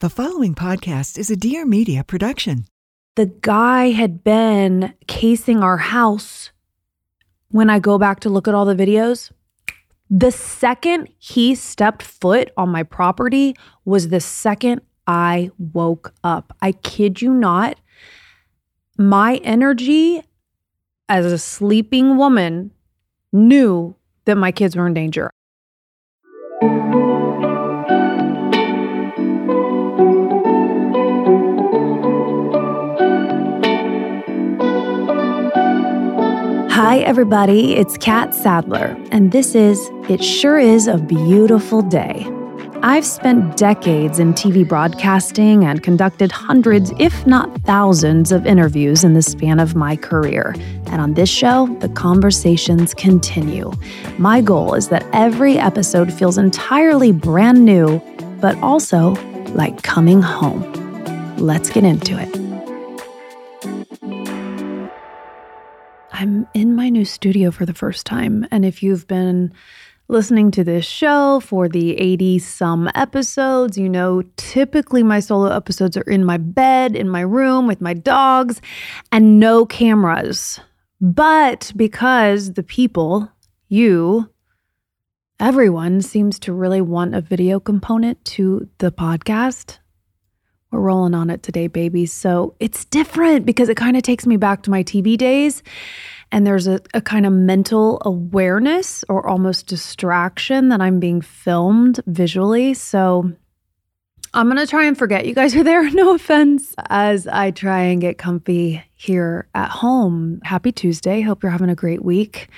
The following podcast is a Dear Media production. The guy had been casing our house when I go back to look at all the videos. The second he stepped foot on my property was the second I woke up. I kid you not. My energy as a sleeping woman knew that my kids were in danger. Hi, everybody. It's Catt Sadler, and this is It Sure Is a Beautiful Day. I've spent decades in TV broadcasting and conducted hundreds, if not thousands, of interviews in the span of my career. And on this show, the conversations continue. My goal is that every episode feels entirely brand new, but also like coming home. Let's get into it. I'm in my new studio for the first time. And if you've been listening to this show for the 80 some episodes, you know typically my solo episodes are in my bed, in my room with my dogs, and no cameras. But because the people, you, everyone seems to really want a video component to the podcast. We're rolling on it today, babies. So it's different because it kind of takes me back to my TV days. And there's a, a kind of mental awareness or almost distraction that I'm being filmed visually. So I'm going to try and forget you guys are there. No offense. As I try and get comfy here at home. Happy Tuesday. Hope you're having a great week.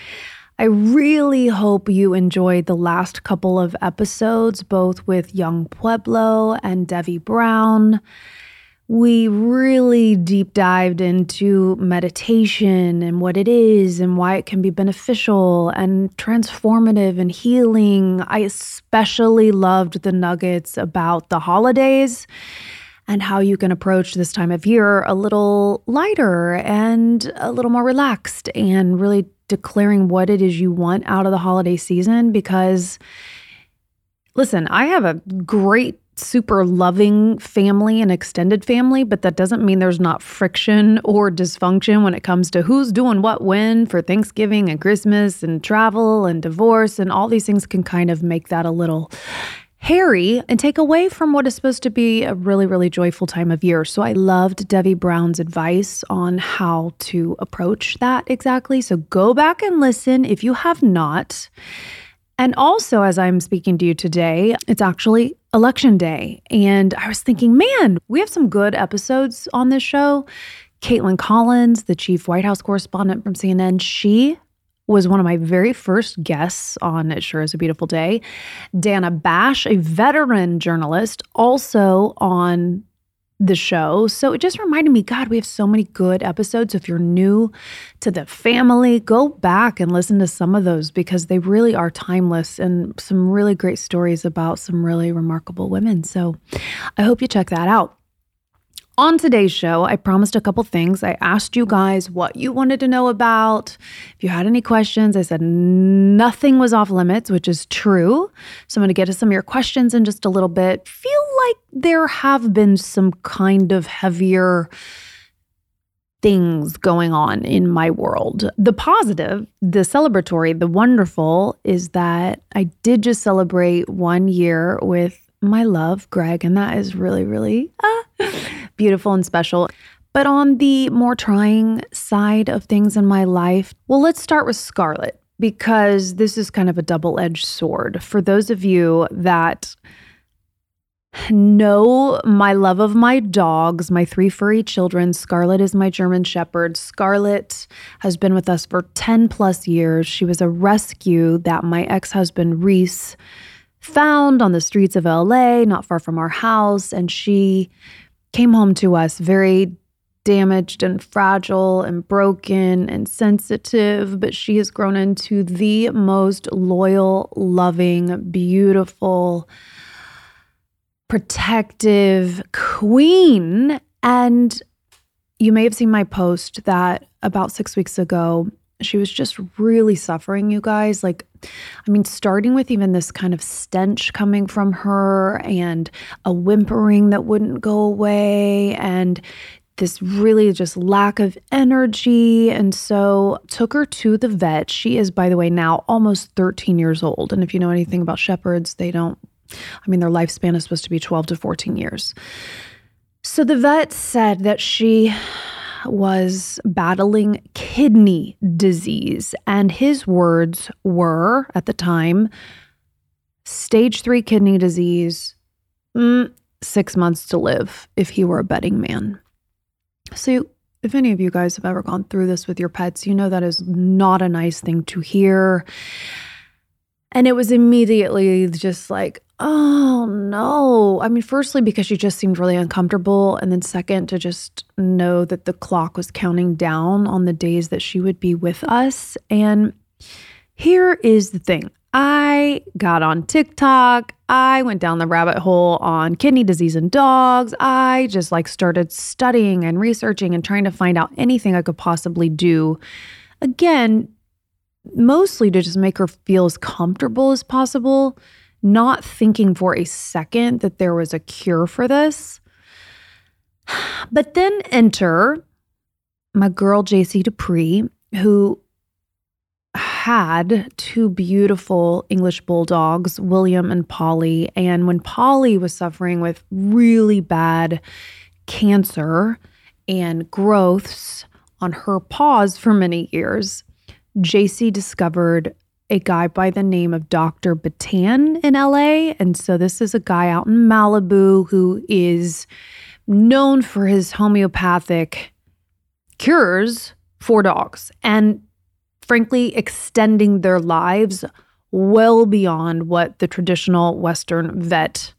I really hope you enjoyed the last couple of episodes, both with Young Pueblo and Devi Brown. We really deep dived into meditation and what it is and why it can be beneficial and transformative and healing. I especially loved the nuggets about the holidays and how you can approach this time of year a little lighter and a little more relaxed and really declaring what it is you want out of the holiday season because listen, I have a great super loving family and extended family, but that doesn't mean there's not friction or dysfunction when it comes to who's doing what when for Thanksgiving and Christmas and travel and divorce. And all these things can kind of make that a little hairy and take away from what is supposed to be a really, really joyful time of year. So I loved Devi Brown's advice on how to approach that exactly. So go back and listen if you have not. And also, as I'm speaking to you today, it's actually election day. And I was thinking, man, we have some good episodes on this show. Kaitlan Collins, the chief White House correspondent from CNN, she was one of my very first guests on It Sure Is a Beautiful Day. Dana Bash, a veteran journalist, also on the show. So it just reminded me, God, we have so many good episodes. If you're new to the family, go back and listen to some of those because they really are timeless and some really great stories about some really remarkable women. So I hope you check that out. On today's show, I promised a couple things. I asked you guys what you wanted to know about. If you had any questions, I said nothing was off limits, which is true. So I'm going to get to some of your questions in just a little bit. Feel like there have been some kind of heavier things going on in my world. The positive, the celebratory, the wonderful is that I did just celebrate one year with my love, Greg, and that is really, really ah, beautiful and special. But on the more trying side of things in my life, well, let's start with Scarlett because this is kind of a double edged sword. For those of you that know my love of my dogs, my three furry children, Scarlett is my German Shepherd. Scarlett has been with us for 10 plus years. She was a rescue that my ex husband, Reese, found on the streets of LA, not far from our house. And she came home to us very damaged and fragile and broken and sensitive, but she has grown into the most loyal, loving, beautiful, protective queen. And you may have seen my post that about six weeks ago, she was just really suffering, you guys. Like, I mean, starting with even this kind of stench coming from her and a whimpering that wouldn't go away and this really just lack of energy. And so took her to the vet. She is, by the way, now almost 13 years old. And if you know anything about shepherds, they don't, I mean, their lifespan is supposed to be 12 to 14 years. So the vet said that she was battling kidney disease. And his words were at the time stage three kidney disease, mm, six months to live if he were a betting man. So, if any of you guys have ever gone through this with your pets, you know that is not a nice thing to hear. And it was immediately just like, oh no. I mean, firstly, because she just seemed really uncomfortable. And then, second, to just know that the clock was counting down on the days that she would be with us. And here is the thing I got on TikTok. I went down the rabbit hole on kidney disease in dogs. I just like started studying and researching and trying to find out anything I could possibly do. Again, mostly to just make her feel as comfortable as possible, not thinking for a second that there was a cure for this. But then enter my girl, JC Dupree, who had two beautiful English bulldogs, William and Polly. And when Polly was suffering with really bad cancer and growths on her paws for many years, JC discovered a guy by the name of Dr. Bittan in LA. And so this is a guy out in Malibu who is known for his homeopathic cures for dogs and frankly extending their lives well beyond what the traditional Western vet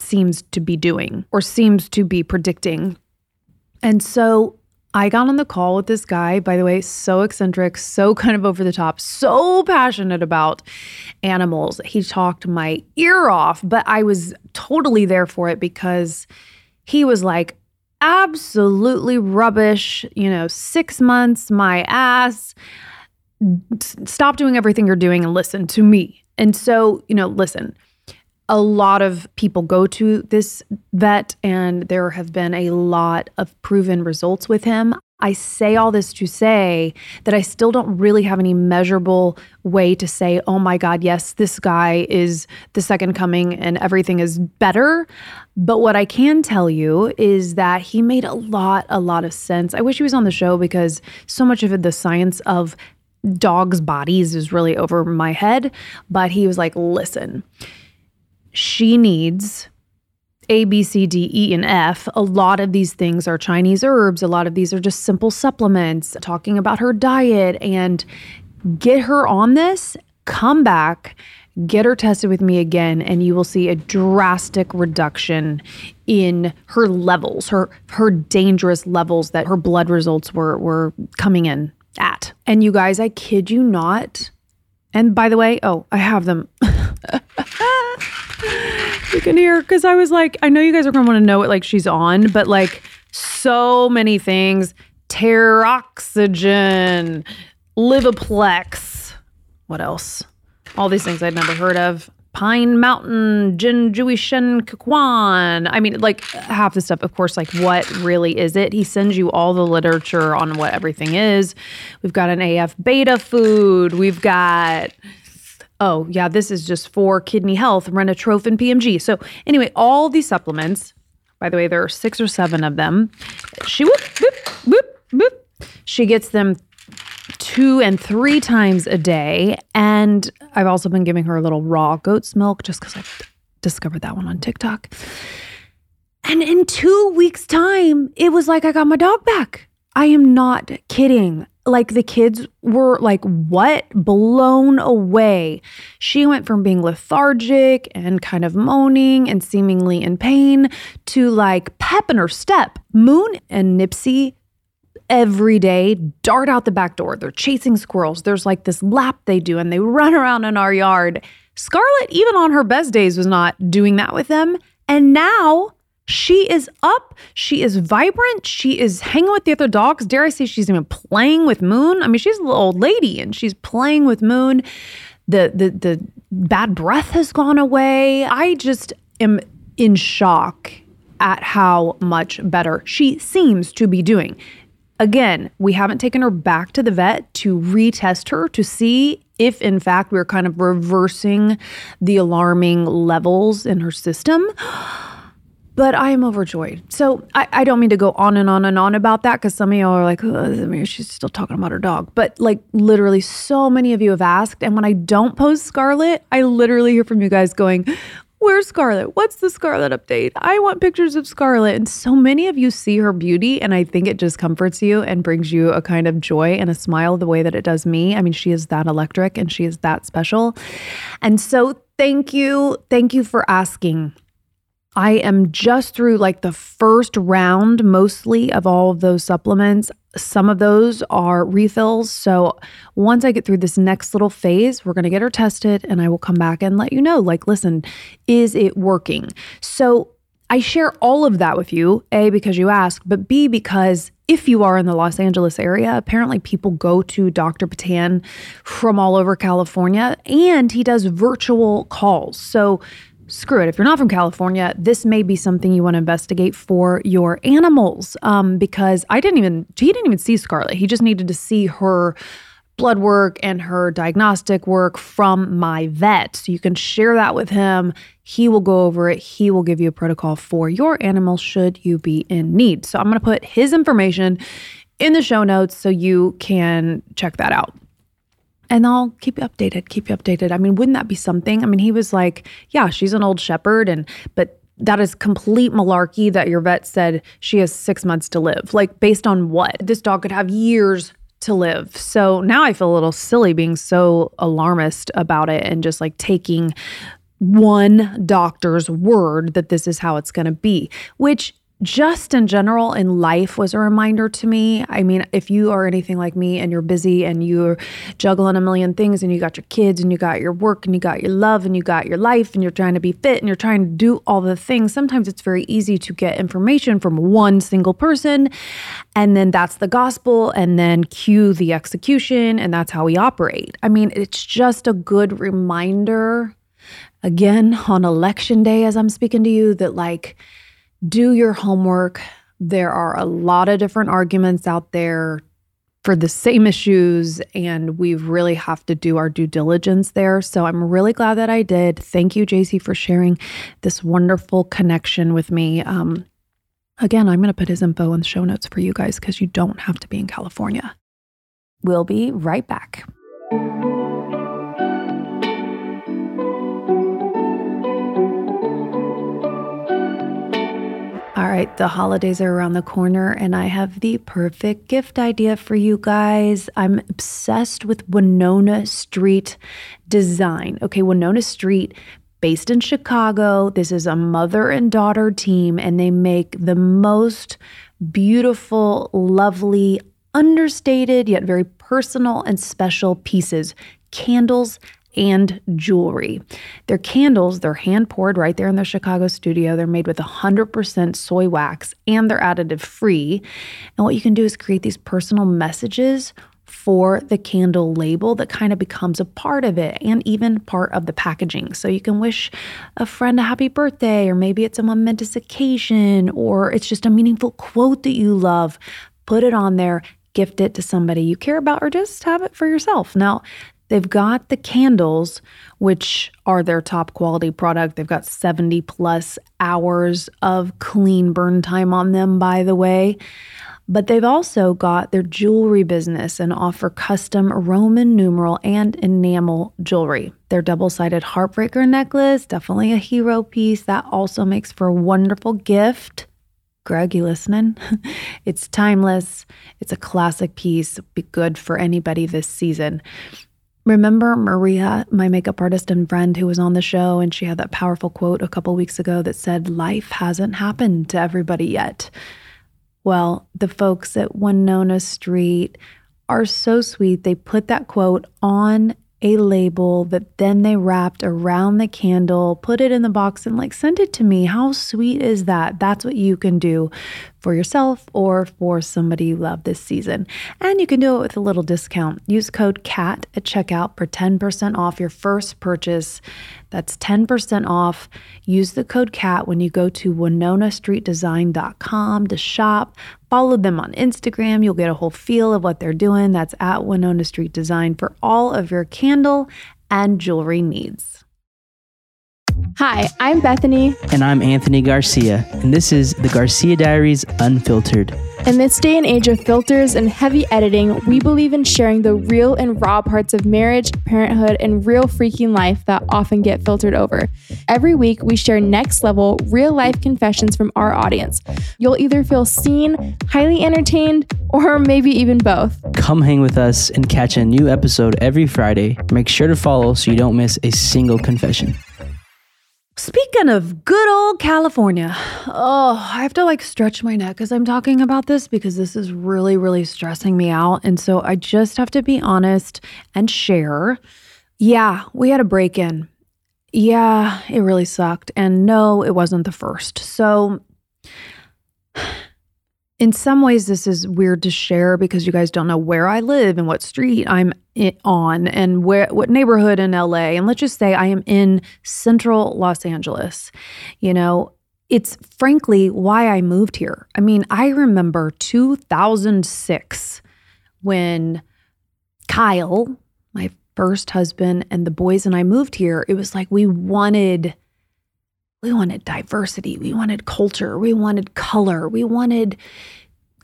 seems to be doing or seems to be predicting. And so I got on the call with this guy, by the way, so eccentric, so kind of over the top, so passionate about animals. He talked my ear off, but I was totally there for it because he was like, absolutely rubbish, you know, six months, my ass. Stop doing everything you're doing and listen to me. And so, you know, listen, a lot of people go to this vet, and there have been a lot of proven results with him. I say all this to say that I still don't really have any measurable way to say, oh my God, yes, this guy is the second coming and everything is better. But what I can tell you is that he made a lot, a lot of sense. I wish he was on the show because so much of the science of dogs' bodies is really over my head. But he was like, listen, she needs A, B, C, D, E, and F. A lot of these things are Chinese herbs. A lot of these are just simple supplements, talking about her diet and get her on this, come back, get her tested with me again, and you will see a drastic reduction in her levels, her her dangerous levels that her blood results were were coming in at. And you guys, I kid you not. And by the way, oh, I have them. you can hear because I was like, I know you guys are gonna want to know what like she's on, but like so many things. Teroxygen, Livaplex. What else? All these things I'd never heard of. Pine Mountain, Jinjuishen Kwan. I mean, like half the stuff, of course, like what really is it? He sends you all the literature on what everything is. We've got an AF Betafood. We've got oh, yeah, this is just for kidney health, Renatrophin PMG. So, anyway, all these supplements, by the way, there are six or seven of them. She whoop, whoop, whoop, whoop. She gets them two and three times a day. And I've also been giving her a little raw goat's milk just because I discovered that one on TikTok. And in two weeks' time, it was like I got my dog back. I am not kidding like the kids were like what? Blown away. She went from being lethargic and kind of moaning and seemingly in pain to like pep in her step. Moon and nipsey every day dart out the back door. They're chasing squirrels. There's like this lap they do and they run around in our yard. Scarlett even on her best days was not doing that with them. And now She is up. She is vibrant. She is hanging with the other dogs. Dare I say she's even playing with Moon? I mean, she's a little old lady and she's playing with Moon. The the the bad breath has gone away. I just am in shock at how much better she seems to be doing. Again, we haven't taken her back to the vet to retest her to see if, in fact, we're kind of reversing the alarming levels in her system. But I am overjoyed. So I, I don't mean to go on and on and on about that because some of y'all are like, oh, she's still talking about her dog. But like, literally, so many of you have asked. And when I don't post Scarlett, I literally hear from you guys going, Where's Scarlett? What's the Scarlett update? I want pictures of Scarlett. And so many of you see her beauty, and I think it just comforts you and brings you a kind of joy and a smile the way that it does me. I mean, she is that electric and she is that special. And so, thank you. Thank you for asking. I am just through like the first round mostly of all of those supplements. Some of those are refills. So once I get through this next little phase, we're going to get her tested and I will come back and let you know like, listen, is it working? So I share all of that with you, A, because you asked, but B, because if you are in the Los Angeles area, apparently people go to Dr. Bittan from all over California and he does virtual calls. So screw it. If you're not from California, this may be something you want to investigate for your animals. Um, because I didn't even, he didn't even see Scarlett. He just needed to see her blood work and her diagnostic work from my vet. So you can share that with him. He will go over it. He will give you a protocol for your animal should you be in need. So I'm going to put his information in the show notes so you can check that out and I'll keep you updated, keep you updated. I mean, wouldn't that be something? I mean, he was like, yeah, she's an old shepherd and but that is complete malarkey that your vet said she has 6 months to live. Like based on what? This dog could have years to live. So now I feel a little silly being so alarmist about it and just like taking one doctor's word that this is how it's going to be, which just in general in life was a reminder to me. I mean, if you are anything like me and you're busy and you're juggling a million things and you got your kids and you got your work and you got your love and you got your life and you're trying to be fit and you're trying to do all the things, sometimes it's very easy to get information from one single person and then that's the gospel and then cue the execution and that's how we operate. I mean, it's just a good reminder again on election day as I'm speaking to you that like do your homework. There are a lot of different arguments out there for the same issues, and we really have to do our due diligence there. So I'm really glad that I did. Thank you, JC, for sharing this wonderful connection with me. Um, again, I'm going to put his info in the show notes for you guys because you don't have to be in California. We'll be right back. Right, the holidays are around the corner, and I have the perfect gift idea for you guys. I'm obsessed with Winona Street design. Okay, Winona Street, based in Chicago. This is a mother and daughter team, and they make the most beautiful, lovely, understated, yet very personal and special pieces candles and jewelry. Their candles, they're hand poured right there in their Chicago studio. They're made with 100% soy wax and they're additive free. And what you can do is create these personal messages for the candle label that kind of becomes a part of it and even part of the packaging. So you can wish a friend a happy birthday, or maybe it's a momentous occasion, or it's just a meaningful quote that you love. Put it on there, gift it to somebody you care about, or just have it for yourself. Now, They've got the candles, which are their top quality product. They've got 70 plus hours of clean burn time on them, by the way. But they've also got their jewelry business and offer custom Roman numeral and enamel jewelry. Their double sided heartbreaker necklace, definitely a hero piece. That also makes for a wonderful gift. Greg, you listening? it's timeless. It's a classic piece. Be good for anybody this season. Remember Maria, my makeup artist and friend who was on the show, and she had that powerful quote a couple weeks ago that said, Life hasn't happened to everybody yet. Well, the folks at Winona Street are so sweet. They put that quote on a label that then they wrapped around the candle, put it in the box, and like sent it to me. How sweet is that? That's what you can do for yourself or for somebody you love this season. And you can do it with a little discount. Use code CATT at checkout for 10% off your first purchase. That's 10% off. Use the code CATT when you go to winonastreetdesign.com to shop. Follow them on Instagram. You'll get a whole feel of what they're doing. That's at Winona Street Design for all of your candle and jewelry needs. Hi, I'm Bethany. And I'm Anthony Garcia, and this is the Garcia Diaries Unfiltered. In this day and age of filters and heavy editing, we believe in sharing the real and raw parts of marriage, parenthood, and real freaking life that often get filtered over. Every week, we share next level, real life confessions from our audience. You'll either feel seen, highly entertained, or maybe even both. Come hang with us and catch a new episode every Friday. Make sure to follow so you don't miss a single confession. Speaking of good old California, oh, I have to like stretch my neck as I'm talking about this because this is really, really stressing me out. And so I just have to be honest and share. Yeah, we had a break in. Yeah, it really sucked. And no, it wasn't the first. So in some ways, this is weird to share because you guys don't know where I live and what street I'm on and where what neighborhood in LA. And let's just say I am in central Los Angeles. You know, it's frankly why I moved here. I mean, I remember 2006 when Kyle, my first husband, and the boys and I moved here. It was like we wanted we wanted diversity. We wanted culture. We wanted color. We wanted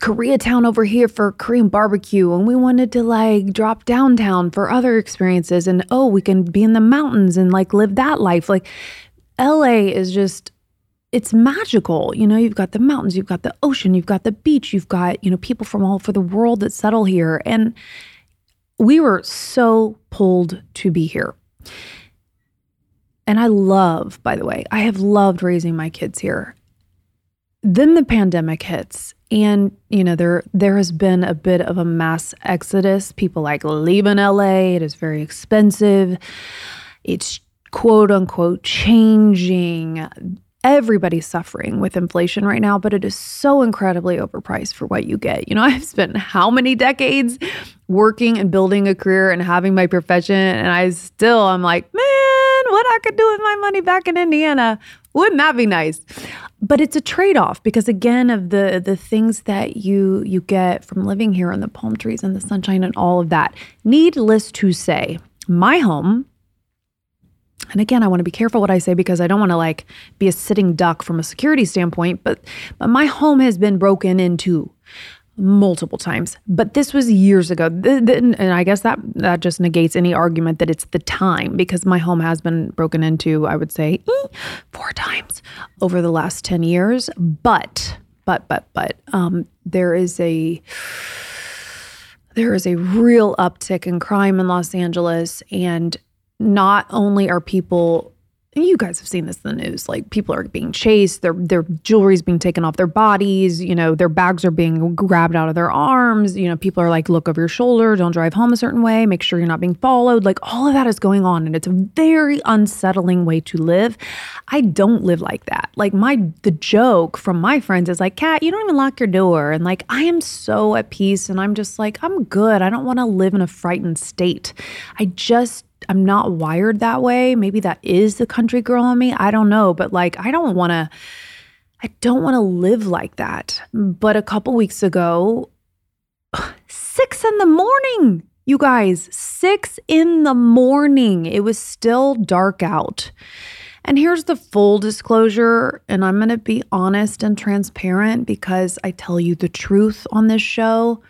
Koreatown over here for Korean barbecue. And we wanted to like drop downtown for other experiences. And oh, we can be in the mountains and like live that life. Like LA is just, it's magical. You know, you've got the mountains, you've got the ocean, you've got the beach, you've got, you know, people from all over the world that settle here. And we were so pulled to be here. And I love, by the way, I have loved raising my kids here. Then the pandemic hits and you know there there has been a bit of a mass exodus. People like leaving LA it is very expensive. It's quote unquote changing. Everybody's suffering with inflation right now but it is so incredibly overpriced for what you get. You know i've spent how many decades working and building a career and having my profession and i still i'm like man what I could do with my money back in Indiana. Wouldn't that be nice? But it's a trade-off because again of the the things that you you get from living here and the palm trees and the sunshine and all of that. Needless to say, my home and again, I want to be careful what I say because I don't want to like be a sitting duck from a security standpoint, but but my home has been broken into multiple times. But this was years ago. And i guess that that just negates any argument that it's the time because my home has been broken into i would say four times over the last 10 years. But but but but um there is a there is a real uptick in crime in los angeles. And not only are people you guys have seen this in the news. Like people are being chased, their their jewelry's being taken off their bodies, you know, their bags are being grabbed out of their arms. You know, people are like, look over your shoulder, don't drive home a certain way, make sure you're not being followed. Like all of that is going on. And it's a very unsettling way to live. I don't live like that. Like my the joke from my friends is like, "Catt, you don't even lock your door. And like I am so at peace and I'm just like, I'm good. I don't want to live in a frightened state. I just I'm not wired that way. Maybe that is the country girl in me. I don't know, but like I don't want to I don't want to live like that. But a couple weeks ago, 6 in the morning, you guys, 6 in the morning. It was still dark out. And here's the full disclosure, and I'm going to be honest and transparent because I tell you the truth on this show.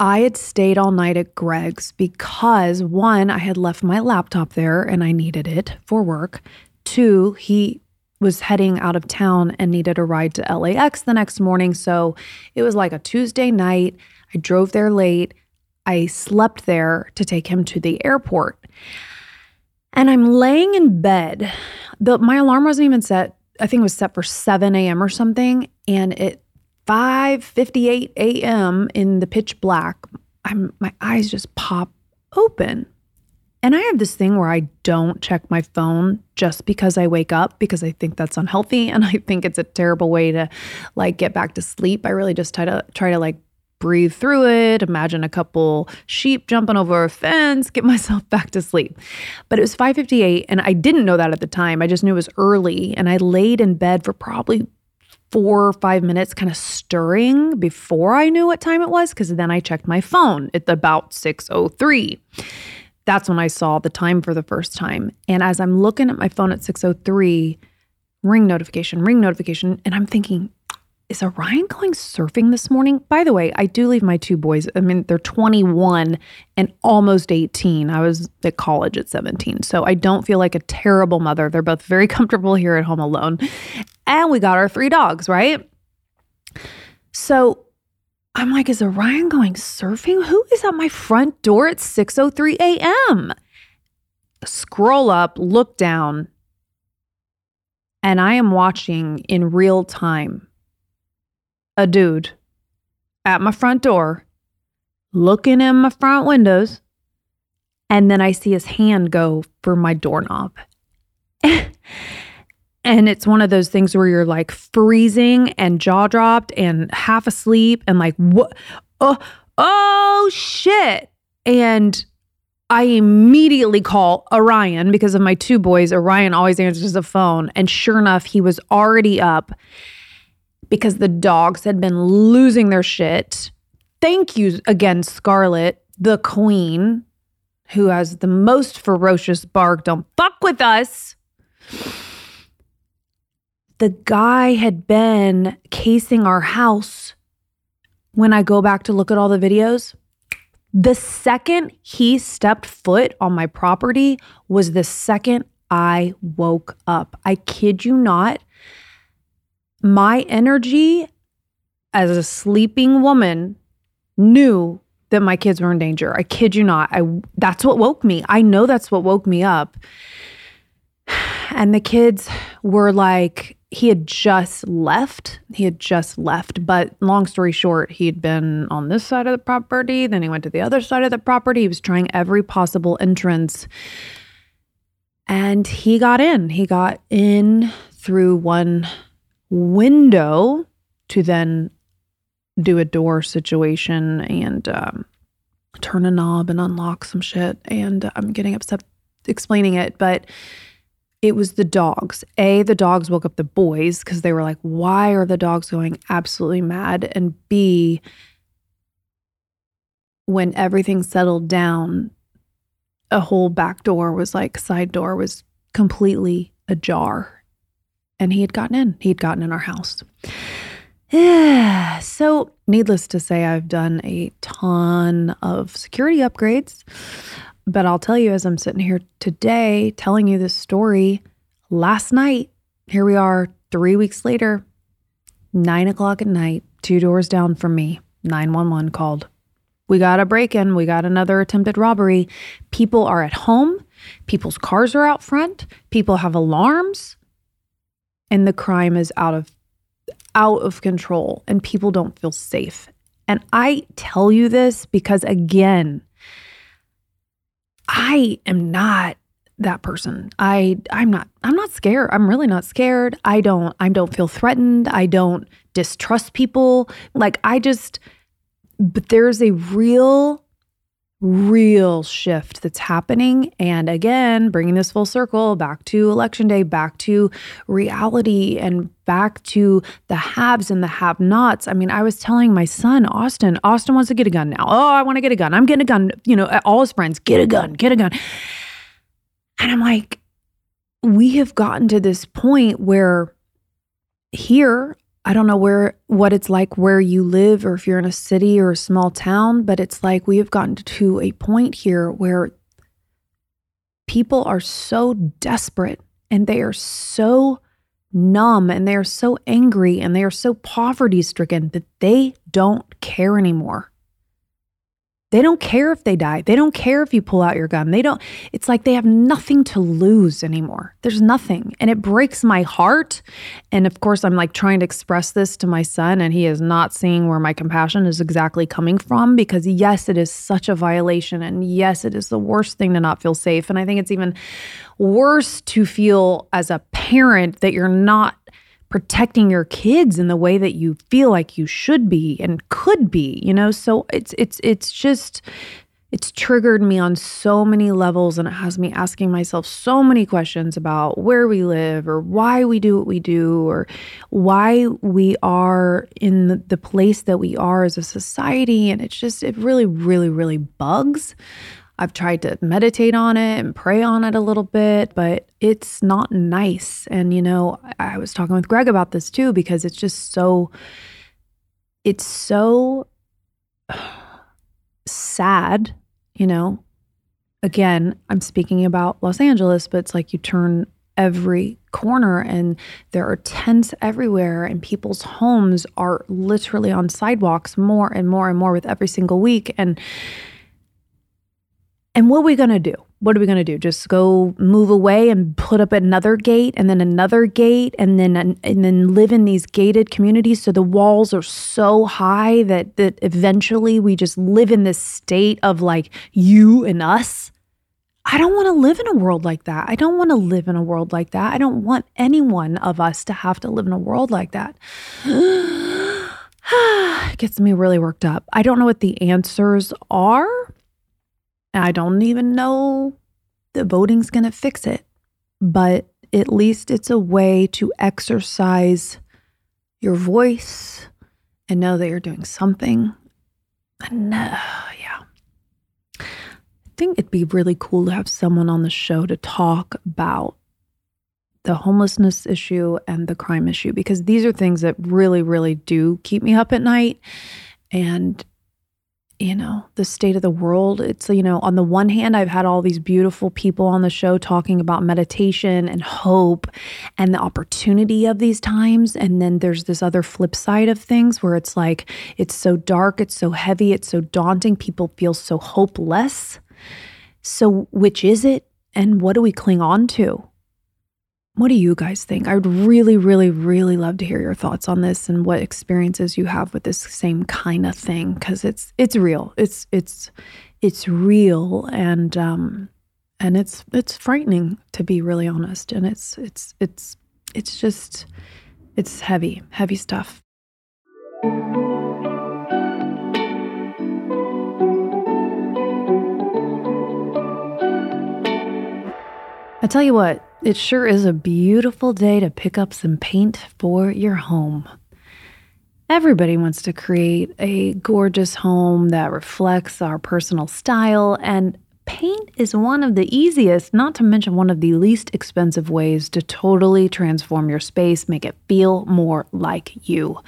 I had stayed all night at Greg's because one, I had left my laptop there and I needed it for work. Two, he was heading out of town and needed a ride to LAX the next morning. So it was like a Tuesday night. I drove there late. I slept there to take him to the airport. And I'm laying in bed. The, my alarm wasn't even set. I think it was set for 7 a.m. or something. And it 5:58 a.m. in the pitch black, I'm my eyes just pop open. And I have this thing where I don't check my phone just because I wake up because I think that's unhealthy and I think it's a terrible way to like get back to sleep. I really just try to try to like breathe through it, imagine a couple sheep jumping over a fence, get myself back to sleep. But it was 5:58 and I didn't know that at the time. I just knew it was early and I laid in bed for probably 4 or 5 minutes kind of stirring before I knew what time it was cuz then I checked my phone at about 6:03. That's when I saw the time for the first time. And as I'm looking at my phone at 6:03, ring notification, ring notification, and I'm thinking, is Orion going surfing this morning? By the way, I do leave my two boys. I mean, they're 21 and almost 18. I was at college at 17. So I don't feel like a terrible mother. They're both very comfortable here at home alone. And we got our three dogs, right? So I'm like, is Orion going surfing? Who is at my front door at 6:03 a.m.? Scroll up, look down, and I am watching in real time a dude at my front door looking in my front windows. And then I see his hand go for my doorknob. and it's one of those things where you're like freezing and jaw dropped and half asleep and like, what? Oh, oh shit. And I immediately call Orion because of my two boys. Orion always answers the phone. And sure enough, he was already up because the dogs had been losing their shit. Thank you again, Scarlett, the queen, who has the most ferocious bark. Don't fuck with us. The guy had been casing our house when I go back to look at all the videos. The second he stepped foot on my property was the second I woke up. I kid you not my energy as a sleeping woman knew that my kids were in danger. I kid you not. I that's what woke me. I know that's what woke me up. And the kids were like he had just left. He had just left, but long story short, he'd been on this side of the property, then he went to the other side of the property. He was trying every possible entrance. And he got in. He got in through one window to then do a door situation and um, turn a knob and unlock some shit. And I'm getting upset explaining it, but it was the dogs. A, the dogs woke up the boys because they were like, why are the dogs going absolutely mad? And B, when everything settled down, a whole back door was like, side door was completely ajar and he had gotten in. He'd gotten in our house. So, needless to say, I've done a ton of security upgrades. But I'll tell you, as I'm sitting here today telling you this story, last night, here we are three weeks later, nine o'clock at night, two doors down from me, 911 called. We got a break in, we got another attempted robbery. People are at home, people's cars are out front, people have alarms and the crime is out of out of control and people don't feel safe. And I tell you this because again, I am not that person. I I'm not I'm not scared. I'm really not scared. I don't I don't feel threatened. I don't distrust people. Like I just but there's a real real shift that's happening. And again, bringing this full circle back to election day, back to reality, and back to the haves and the have nots. I mean, I was telling my son, Austin, Austin wants to get a gun now. Oh, I want to get a gun. I'm getting a gun. You know, all his friends, get a gun, get a gun. And I'm like, we have gotten to this point where here I don't know where what it's like where you live or if you're in a city or a small town, but it's like we have gotten to a point here where people are so desperate and they are so numb and they are so angry and they are so poverty stricken that they don't care anymore. They don't care if they die. They don't care if you pull out your gun. They don't, it's like they have nothing to lose anymore. There's nothing. And it breaks my heart. And of course, I'm like trying to express this to my son, and he is not seeing where my compassion is exactly coming from because, yes, it is such a violation. And yes, it is the worst thing to not feel safe. And I think it's even worse to feel as a parent that you're not protecting your kids in the way that you feel like you should be and could be you know? So it's it's it's just it's triggered me on so many levels and it has me asking myself so many questions about where we live or why we do what we do or why we are in the, place that we are as a society. And it's just it really really really bugs I've tried to meditate on it and pray on it a little bit, but it's not nice. And, you know, I was talking with Greg about this too, because it's just so, it's so sad, you know. Again, I'm speaking about Los Angeles, but it's like you turn every corner and there are tents everywhere and people's homes are literally on sidewalks more and more and more with every single week and and what are we going to do? What are we going to do? Just go move away and put up another gate and then another gate and then and then live in these gated communities so the walls are so high that that eventually we just live in this state of like you and us? I don't want to live in a world like that. I don't want to live in a world like that. I don't want anyone of us to have to live in a world like that. it gets me really worked up. I don't know what the answers are. I don't even know the voting's going to fix it, but at least it's a way to exercise your voice and know that you're doing something. And uh, yeah, I think it'd be really cool to have someone on the show to talk about the homelessness issue and the crime issue because these are things that really, really do keep me up at night. And you know, the state of the world. It's, you know, on the one hand, I've had all these beautiful people on the show talking about meditation and hope and the opportunity of these times. And then there's this other flip side of things where it's like, it's so dark, it's so heavy, it's so daunting. People feel so hopeless. So, which is it? And what do we cling on to? What do you guys think? I would really, really, really love to hear your thoughts on this and what experiences you have with this same kind of thing because it's it's real. It's it's it's real and um and it's it's frightening to be really honest and it's it's it's it's just it's heavy, heavy stuff. I tell you what, it sure is a beautiful day to pick up some paint for your home. Everybody wants to create a gorgeous home that reflects our personal style, and paint is one of the easiest, not to mention one of the least expensive ways to totally transform your space, make it feel more like you.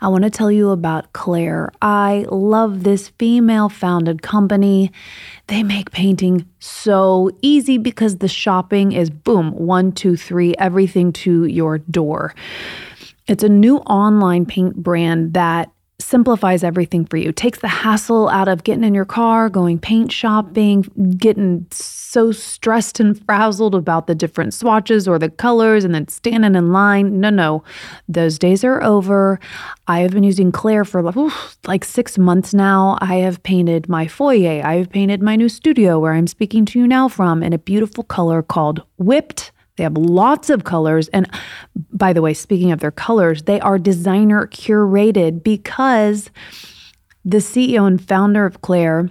I want to tell you about Clare. I love this female founded company. They make painting so easy because the shopping is boom, one, two, three, everything to your door. It's a new online paint brand that simplifies everything for you. Takes the hassle out of getting in your car, going paint shopping, getting so stressed and frazzled about the different swatches or the colors and then standing in line. No, no. Those days are over. I have been using Clare for oof, like 6 months now. I have painted my foyer. I have painted my new studio where I'm speaking to you now from in a beautiful color called Whipped they have lots of colors. And by the way, speaking of their colors, they are designer curated because the CEO and founder of Clare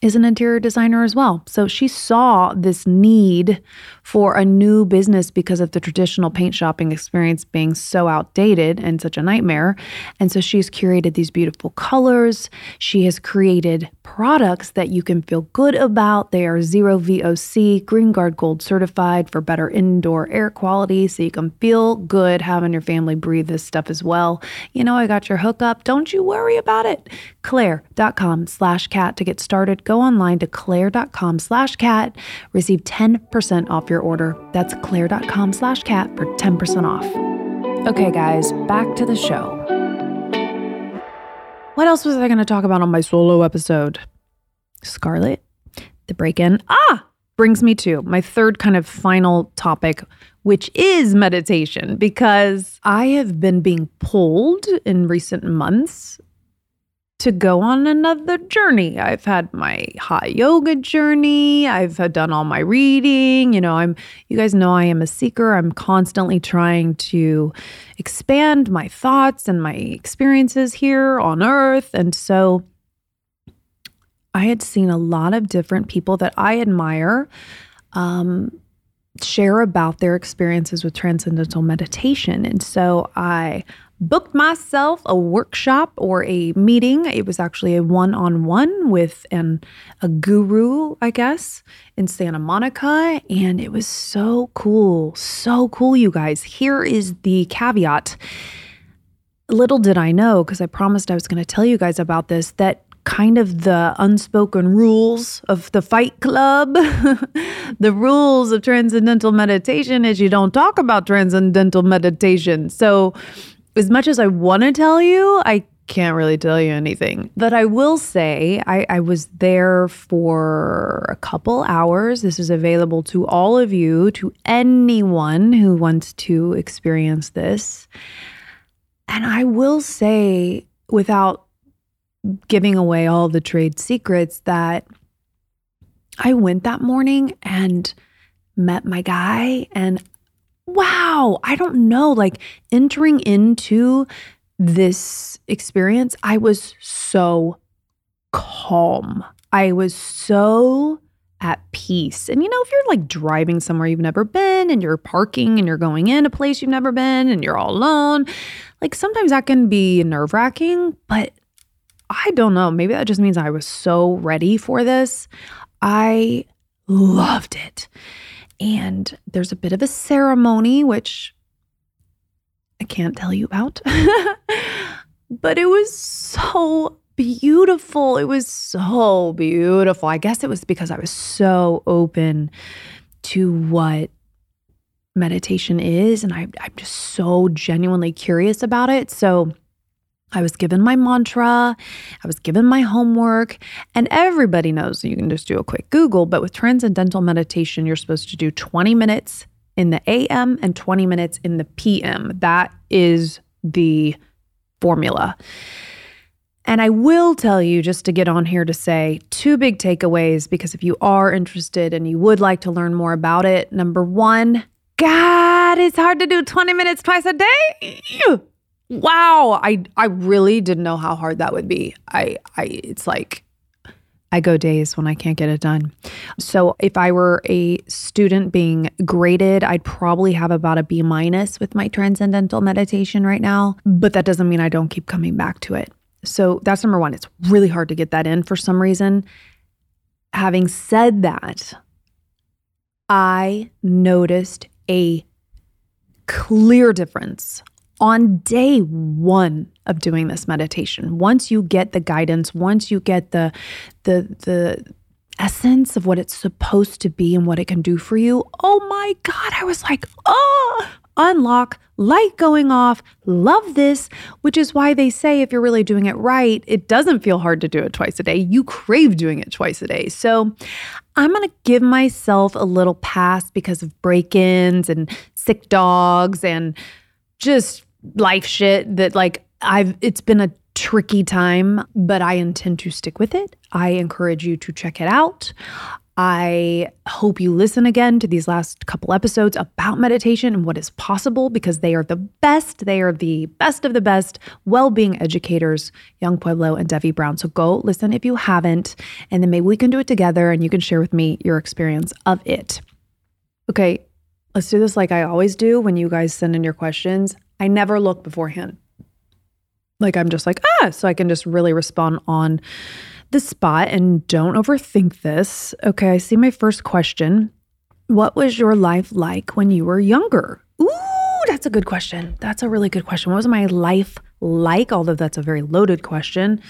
is an interior designer as well. So she saw this need for a new business because of the traditional paint shopping experience being so outdated and such a nightmare. And so she's curated these beautiful colors. She has created products that you can feel good about. They are zero VOC, Green Guard Gold certified for better indoor air quality so you can feel good having your family breathe this stuff as well. You know, I got your hookup. Don't you worry about it. Clare.com slash catt to get started. Go online to clare.com slash catt. Receive 10% off your order. That's clare.com slash catt for 10% off. Okay, guys, back to the show. What else was I going to talk about on my solo episode? Scarlett, the break in. Ah, brings me to my third kind of final topic, which is meditation, because I have been being pulled in recent months to go on another journey. I've had my hot yoga journey. I've done all my reading. You know, I'm, you guys know I am a seeker. I'm constantly trying to expand my thoughts and my experiences here on earth. And so I had seen a lot of different people that I admire um, share about their experiences with transcendental meditation. And so I booked myself a workshop or a meeting. It was actually a one on one with an, a guru, I guess, in Santa Monica. And it was so cool. So cool, you guys. Here is the caveat. Little did I know, because I promised I was going to tell you guys about this, that kind of the unspoken rules of the fight club. the rules of transcendental meditation is you don't talk about transcendental meditation. So as much as I want to tell you, I can't really tell you anything. But I will say I, I, was there for a couple hours. This is available to all of you, to anyone who wants to experience this. And I will say, without giving away all the trade secrets, that I went that morning and met my guy and wow, I don't know, like entering into this experience, I was so calm. I was so at peace. And you know, if you're like driving somewhere you've never been and you're parking and you're going in a place you've never been and you're all alone, like sometimes that can be nerve wracking, but I don't know. Maybe that just means I was so ready for this. I loved it. And there's a bit of a ceremony, which I can't tell you about, but it was so beautiful. It was so beautiful. I guess it was because I was so open to what meditation is. And I, I'm just so genuinely curious about it. So, I was given my mantra, I was given my homework, and everybody knows you can just do a quick Google. But with transcendental meditation, you're supposed to do 20 minutes in the AM and 20 minutes in the PM. That is the formula. And I will tell you, just to get on here to say two big takeaways, because if you are interested and you would like to learn more about it, number one, God, it's hard to do 20 minutes twice a day. Wow, I I really didn't know how hard that would be. I I it's like I go days when I can't get it done. So if I were a student being graded, I'd probably have about a B minus with my transcendental meditation right now, but that doesn't mean I don't keep coming back to it. So that's number 1. It's really hard to get that in for some reason. Having said that, I noticed a clear difference on day one of doing this meditation once you get the guidance once you get the the the essence of what it's supposed to be and what it can do for you oh my god i was like oh unlock light going off love this which is why they say if you're really doing it right it doesn't feel hard to do it twice a day. You crave doing it twice a day. So i'm going to give myself a little pass because of break-ins and sick dogs and just life shit that like I've it's been a tricky time, but I intend to stick with it. I encourage you to check it out. I hope you listen again to these last couple episodes about meditation and what is possible because they are the best. They are the best of the best well being educators, Yung Pueblo and Devi Brown. So go listen if you haven't, and then maybe we can do it together and you can share with me your experience of it. Okay, let's do this like I always do when you guys send in your questions. I never look beforehand. Like I'm just like, ah, so I can just really respond on the spot and don't overthink this. Okay, I see my first question. What was your life like when you were younger? Ooh, that's a good question. That's a really good question. What was my life like? Although that's a very loaded question.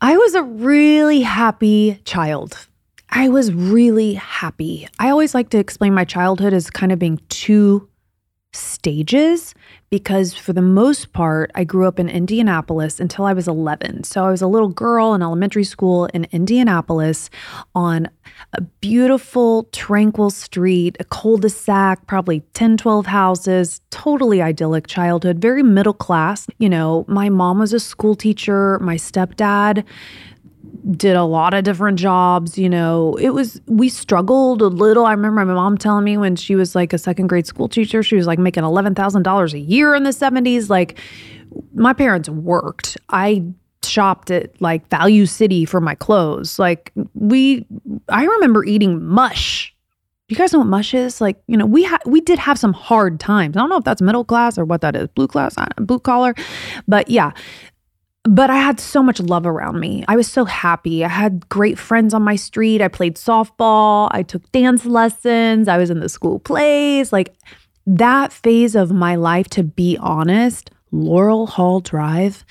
I was a really happy child. I was really happy. I always like to explain my childhood as kind of being two stages because for the most part I grew up in Indianapolis until I was 11. So I was a little girl in elementary school in Indianapolis on a beautiful tranquil street, a cul-de-sac, probably 10 12 houses, totally idyllic childhood, very middle class. You know, my mom was a school teacher, my stepdad did a lot of different jobs. You know, it was, we struggled a little. I remember my mom telling me when she was like a second grade school teacher, she was like making $11,000 a year in the 70s. Like, my parents worked. I shopped at like Value City for my clothes. Like, we, I remember eating mush. You guys know what mush is? Like, you know, we had we did have some hard times. I don't know if that's middle class or what that is, blue class, blue collar, but yeah, but I had so much love around me. I was so happy. I had great friends on my street. I played softball. I took dance lessons. I was in the school plays. Like that phase of my life, to be honest, Laurel Hall Drive,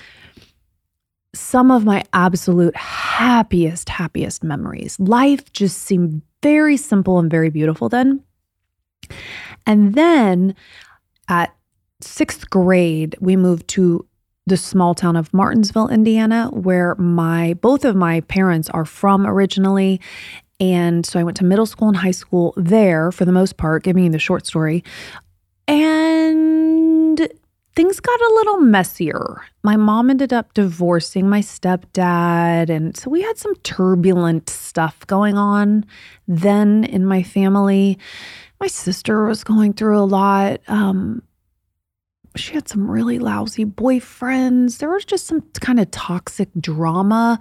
some of my absolute happiest, happiest memories. Life just seemed very simple and very beautiful then. And then at sixth grade, we moved to the small town of Martinsville, Indiana, where my both of my parents are from originally. And so I went to middle school and high school there for the most part, giving you the short story. And things got a little messier. My mom ended up divorcing my stepdad. And so we had some turbulent stuff going on then in my family. My sister was going through a lot. Um, she had some really lousy boyfriends. There was just some kind of toxic drama,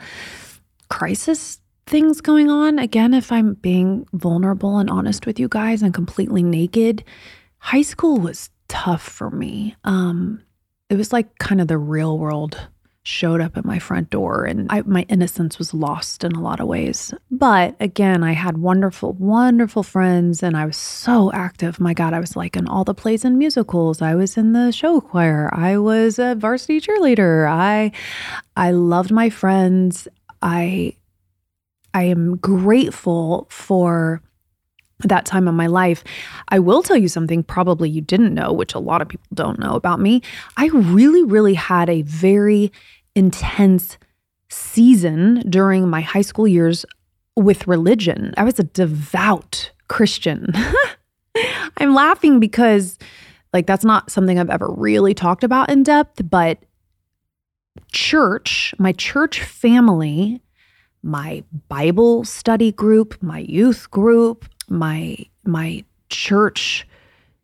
crisis things going on. Again, if I'm being vulnerable and honest with you guys and completely naked, high school was tough for me. Um, it was like kind of the real world showed up at my front door and I, my innocence was lost in a lot of ways. But again, I had wonderful, wonderful friends and I was so active. My God, I was like in all the plays and musicals. I was in the show choir. I was a varsity cheerleader. I I loved my friends. I I am grateful for that time of my life. I will tell you something probably you didn't know, which a lot of people don't know about me. I really, really had a very intense season during my high school years with religion. I was a devout Christian. I'm laughing because, like, that's not something I've ever really talked about in depth, but church, my church family, my Bible study group, my youth group, my my church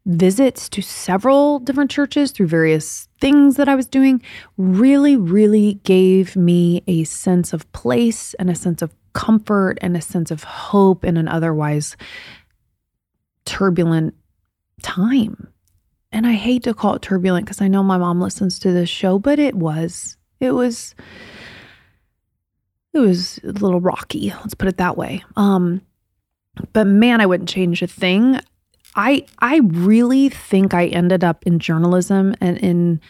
visits to several different churches through various things that I was doing really, really gave me a sense of place and a sense of comfort and a sense of hope in an otherwise turbulent time. And I hate to call it turbulent because I know my mom listens to this show, but it was. It was it was a little rocky, let's put it that way. Um but man, I wouldn't change a thing. I I really think I ended up in journalism and in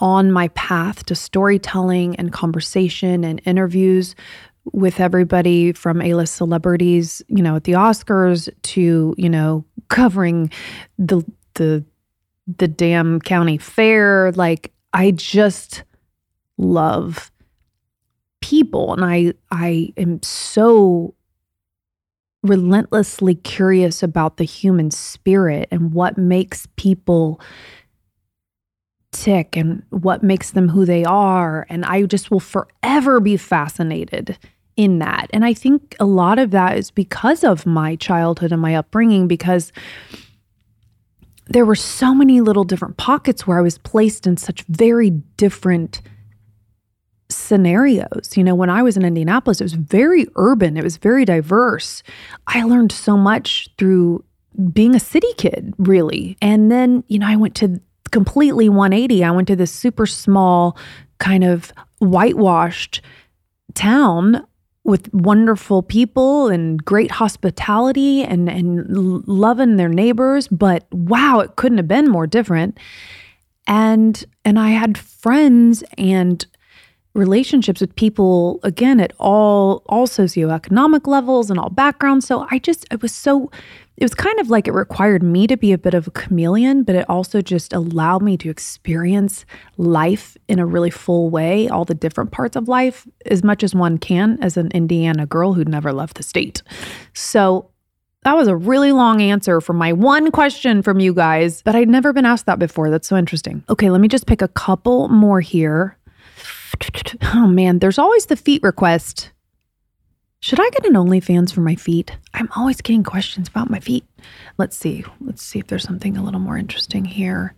on my path to storytelling and conversation and interviews with everybody from A-list celebrities, you know, at the Oscars to, you know, covering the the the damn county fair. Like I just love people and I I am so relentlessly curious about the human spirit and what makes people tick and what makes them who they are. And I just will forever be fascinated in that. And I think a lot of that is because of my childhood and my upbringing, because there were so many little different pockets where I was placed in such very different scenarios. You know, when I was in Indianapolis, it was very urban, it was very diverse. I learned so much through being a city kid, really. And then, you know, I went to completely 180. I went to this super small, kind of whitewashed town with wonderful people and great hospitality and and loving their neighbors but wow it couldn't have been more different and and I had friends and relationships with people again at all all socioeconomic levels and all backgrounds. So I just it was so it was kind of like it required me to be a bit of a chameleon, but it also just allowed me to experience life in a really full way, all the different parts of life, as much as one can as an Indiana girl who'd never left the state. So that was a really long answer for my one question from you guys, but I'd never been asked that before. That's so interesting. Okay, let me just pick a couple more here. Oh man, there's always the feet request. Should I get an OnlyFans for my feet? I'm always getting questions about my feet. Let's see. Let's see if there's something a little more interesting here.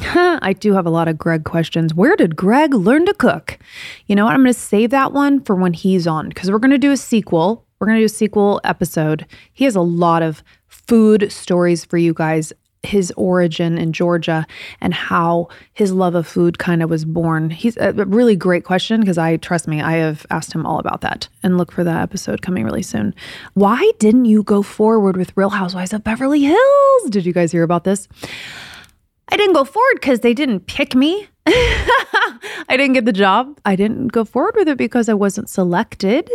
I do have a lot of Greg questions. Where did Greg learn to cook? You know what? I'm going to save that one for when he's on because we're going to do a sequel. We're going to do a sequel episode. He has a lot of food stories for you guys his origin in Georgia and how his love of food kind of was born. He's a really great question because I trust me, I have asked him all about that and look for that episode coming really soon. Why didn't you go forward with Real Housewives of Beverly Hills? Did you guys hear about this? I didn't go forward because they didn't pick me. I didn't get the job. I didn't go forward with it because I wasn't selected.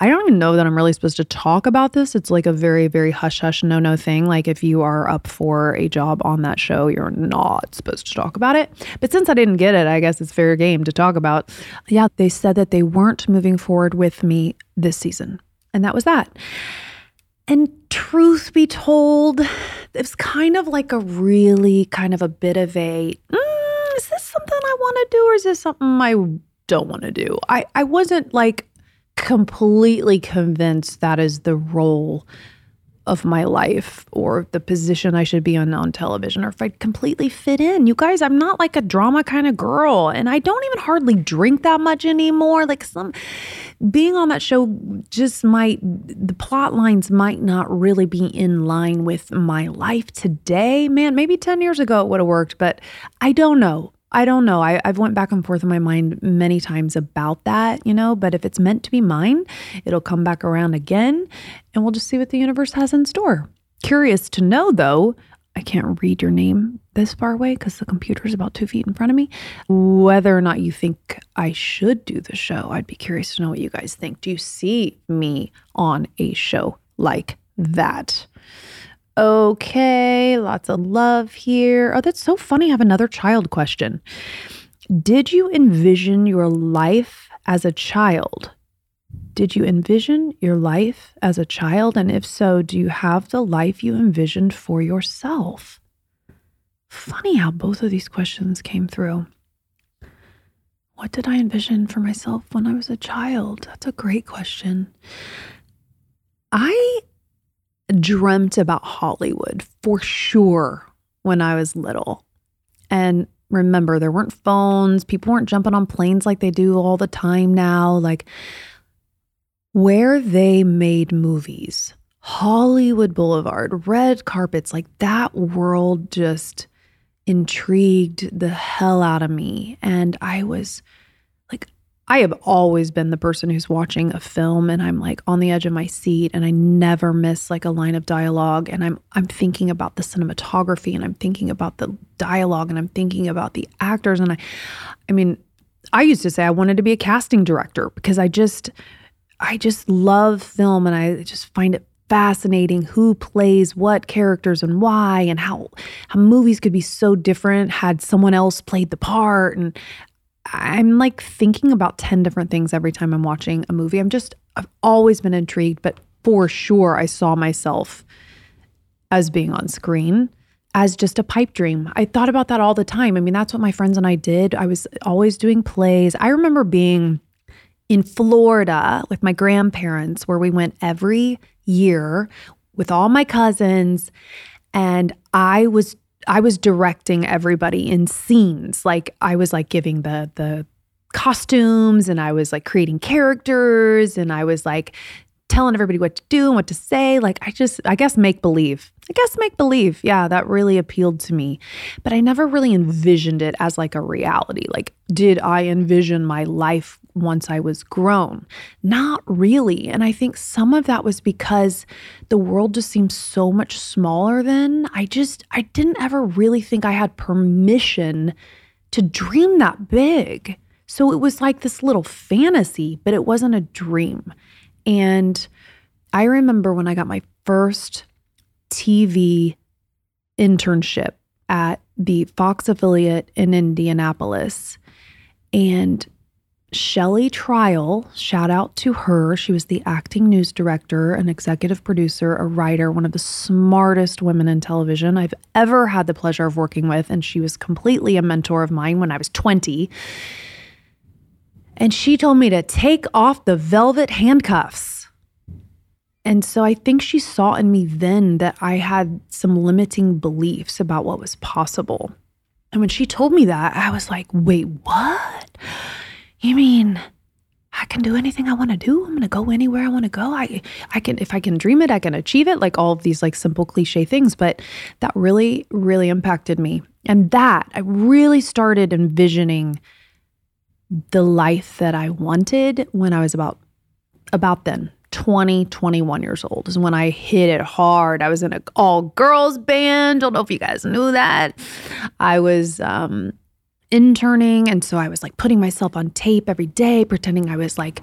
I don't even know that I'm really supposed to talk about this. It's like a very, very hush hush, no no thing. Like if you are up for a job on that show, you're not supposed to talk about it. But since I didn't get it, I guess it's fair game to talk about. Yeah, they said that they weren't moving forward with me this season. And that was that. And truth be told, it's kind of like a really kind of a bit of a mm, something I want to do or is this something I don't want to do? I, I wasn't like completely convinced that is the role of my life or the position I should be on on television or if I'd completely fit in. You guys, I'm not like a drama kind of girl and I don't even hardly drink that much anymore. Like some being on that show just might the plot lines might not really be in line with my life today. Man, maybe 10 years ago it would have worked, but I don't know. I don't know. I, I've went back and forth in my mind many times about that, you know, but if it's meant to be mine, it'll come back around again and we'll just see what the universe has in store. Curious to know though, I can't read your name this far away because the computer is about two feet in front of me. Whether or not you think I should do the show, I'd be curious to know what you guys think. Do you see me on a show like that? Okay, lots of love here. Oh, that's so funny. I have another child question. Did you envision your life as a child? Did you envision your life as a child? And if so, do you have the life you envisioned for yourself? Funny how both of these questions came through. What did I envision for myself when I was a child? That's a great question. I dreamt about Hollywood for sure when I was little. And remember, there weren't phones, people weren't jumping on planes like they do all the time now. Like where they made movies, Hollywood Boulevard, red carpets, like that world just intrigued the hell out of me. And I was I have always been the person who's watching a film and I'm like on the edge of my seat and I never miss like a line of dialogue and I'm I'm thinking about the cinematography and I'm thinking about the dialogue and I'm thinking about the actors and I I mean I used to say I wanted to be a casting director because I just I just love film and I just find it fascinating who plays what characters and why and how how movies could be so different had someone else played the part and I'm like thinking about 10 different things every time I'm watching a movie. I'm just, I've always been intrigued, but for sure I saw myself as being on screen as just a pipe dream. I thought about that all the time. I mean, that's what my friends and I did. I was always doing plays. I remember being in Florida with my grandparents where we went every year with all my cousins and I was I was directing everybody in scenes. Like I was like giving the the costumes and I was like creating characters and I was like telling everybody what to do and what to say. Like I just I guess make believe. I guess make believe. Yeah, that really appealed to me. But I never really envisioned it as like a reality. Like did I envision my life once I was grown? Not really. And I think some of that was because the world just seemed so much smaller then. I just, I didn't ever really think I had permission to dream that big. So it was like this little fantasy, but it wasn't a dream. And I remember when I got my first TV internship at the Fox affiliate in Indianapolis. And Shelly Trial, shout out to her. She was the acting news director, an executive producer, a writer, one of the smartest women in television I've ever had the pleasure of working with. And she was completely a mentor of mine when I was 20. And she told me to take off the velvet handcuffs. And so I think she saw in me then that I had some limiting beliefs about what was possible. And when she told me that, I was like, wait, what? You mean I can do anything I want to do? I'm going to go anywhere I want to go. I I can if I can dream it, I can achieve it, like all of these like simple cliche things, but that really really impacted me. And that I really started envisioning the life that I wanted when I was about about then 20 21 years old is when I hit it hard. I was in an all girls band. Don't know if you guys knew that. I was um interning. And so I was like putting myself on tape every day, pretending I was like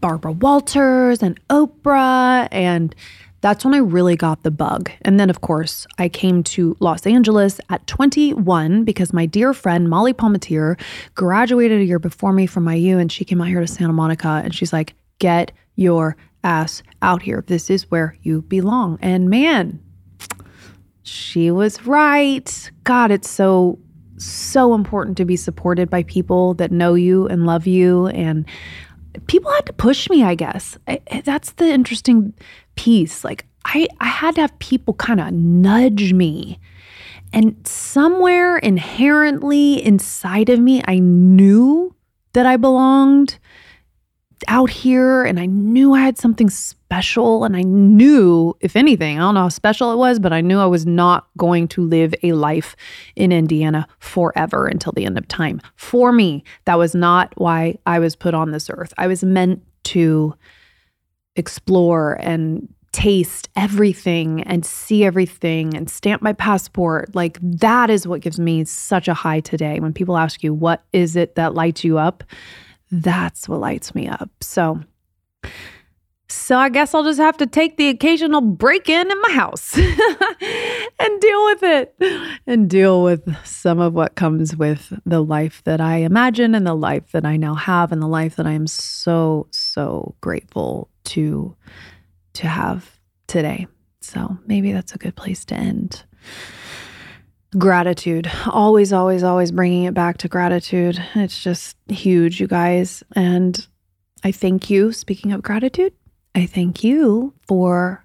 Barbara Walters and Oprah. And that's when I really got the bug. And then, of course, I came to Los Angeles at 21 because my dear friend Molly Palmatier graduated a year before me from IU and she came out here to Santa Monica and she's like, get your ass out here. This is where you belong. And man, she was right. God, it's so so important to be supported by people that know you and love you. And people had to push me, I guess. I, that's the interesting piece. Like, I, I had to have people kind of nudge me. And somewhere inherently inside of me, I knew that I belonged out here and I knew I had something special. And I knew, if anything, I don't know how special it was, but I knew I was not going to live a life in Indiana forever until the end of time. For me, that was not why I was put on this earth. I was meant to explore and taste everything and see everything and stamp my passport. Like that is what gives me such a high today. When people ask you, what is it that lights you up? That's what lights me up. So, so I guess I'll just have to take the occasional break in in my house and deal with it and deal with some of what comes with the life that I imagine and the life that I now have and the life that I am so so grateful to to have today. So maybe that's a good place to end gratitude. Always, always, always bringing it back to gratitude. It's just huge, you guys. And I thank you. Speaking of gratitude, I thank you for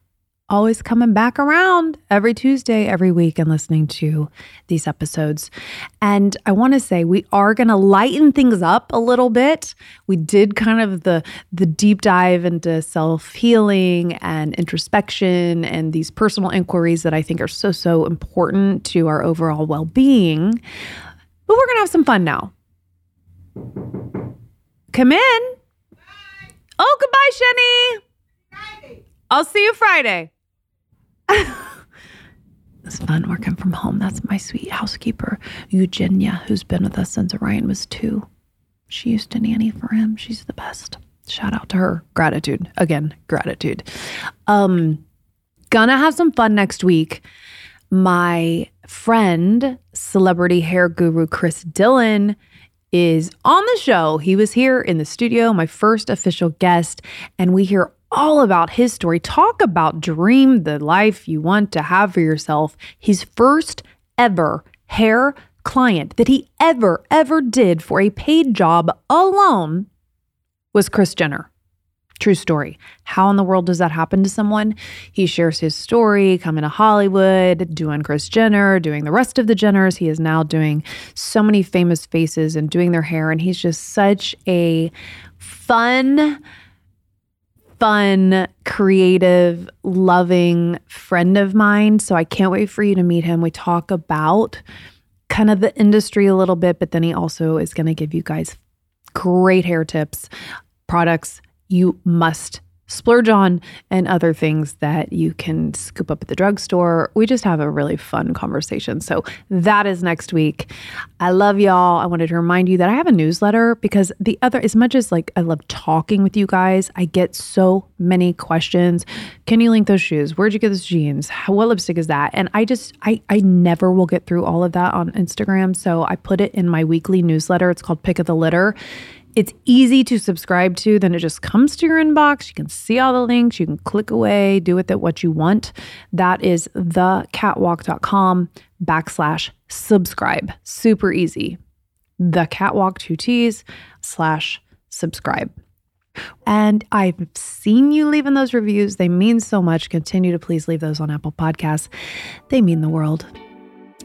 always coming back around every Tuesday, every week, and listening to these episodes. And I want to say we are going to lighten things up a little bit. We did kind of the the deep dive into self healing and introspection and these personal inquiries that I think are so so important to our overall well being. But we're going to have some fun now. Come in. Bye. Oh, goodbye, Shenny. I'll see you Friday. it's fun working from home. That's my sweet housekeeper, Eugenia, who's been with us since Ryan was two. She used to nanny for him. She's the best. Shout out to her. Gratitude. Again, gratitude. Um, gonna have some fun next week. My friend, celebrity hair guru Chris Dillon, is on the show. He was here in the studio, my first official guest, and we hear all about his story. Talk about dream the life you want to have for yourself. His first ever hair client that he ever, ever did for a paid job alone was Kris Jenner. True story. How in the world does that happen to someone? He shares his story coming to Hollywood, doing Kris Jenner, doing the rest of the Jenners. He is now doing so many famous faces and doing their hair. And he's just such a fun, fun, creative, loving friend of mine. So I can't wait for you to meet him. We talk about kind of the industry a little bit, but then he also is going to give you guys great hair tips, products you must splurge on and other things that you can scoop up at the drugstore. We just have a really fun conversation. So that is next week. I love y'all. I wanted to remind you that I have a newsletter because the other, as much as like I love talking with you guys, I get so many questions. Can you link those shoes? Where'd you get those jeans? How, what lipstick is that? And I just, I, I never will get through all of that on Instagram. So I put it in my weekly newsletter. It's called Pick of the Litter. It's easy to subscribe to, then it just comes to your inbox. You can see all the links, you can click away, do with it what you want. That is thecattwalk.com backslash subscribe. Super easy. The catwalk two T's slash subscribe. And I've seen you leaving those reviews. They mean so much. Continue to please leave those on Apple Podcasts. They mean the world.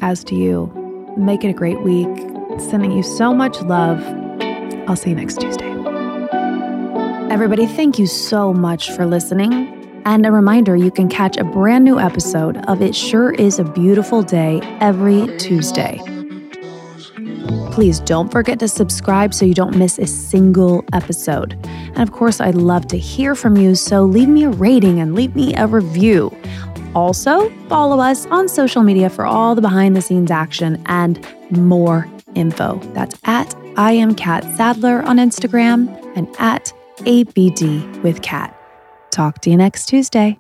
As to you, make it a great week. Sending you so much love. I'll see you next Tuesday. Everybody, thank you so much for listening. And a reminder you can catch a brand new episode of It Sure Is a Beautiful Day every Tuesday. Please don't forget to subscribe so you don't miss a single episode. And of course, I'd love to hear from you, so leave me a rating and leave me a review. Also, follow us on social media for all the behind the scenes action and more info. That's at I am Catt Sadler on Instagram and at ABD with Catt. Talk to you next Tuesday.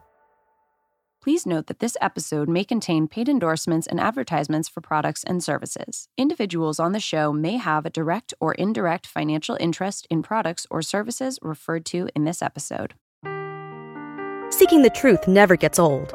Please note that this episode may contain paid endorsements and advertisements for products and services. Individuals on the show may have a direct or indirect financial interest in products or services referred to in this episode. Seeking the truth never gets old.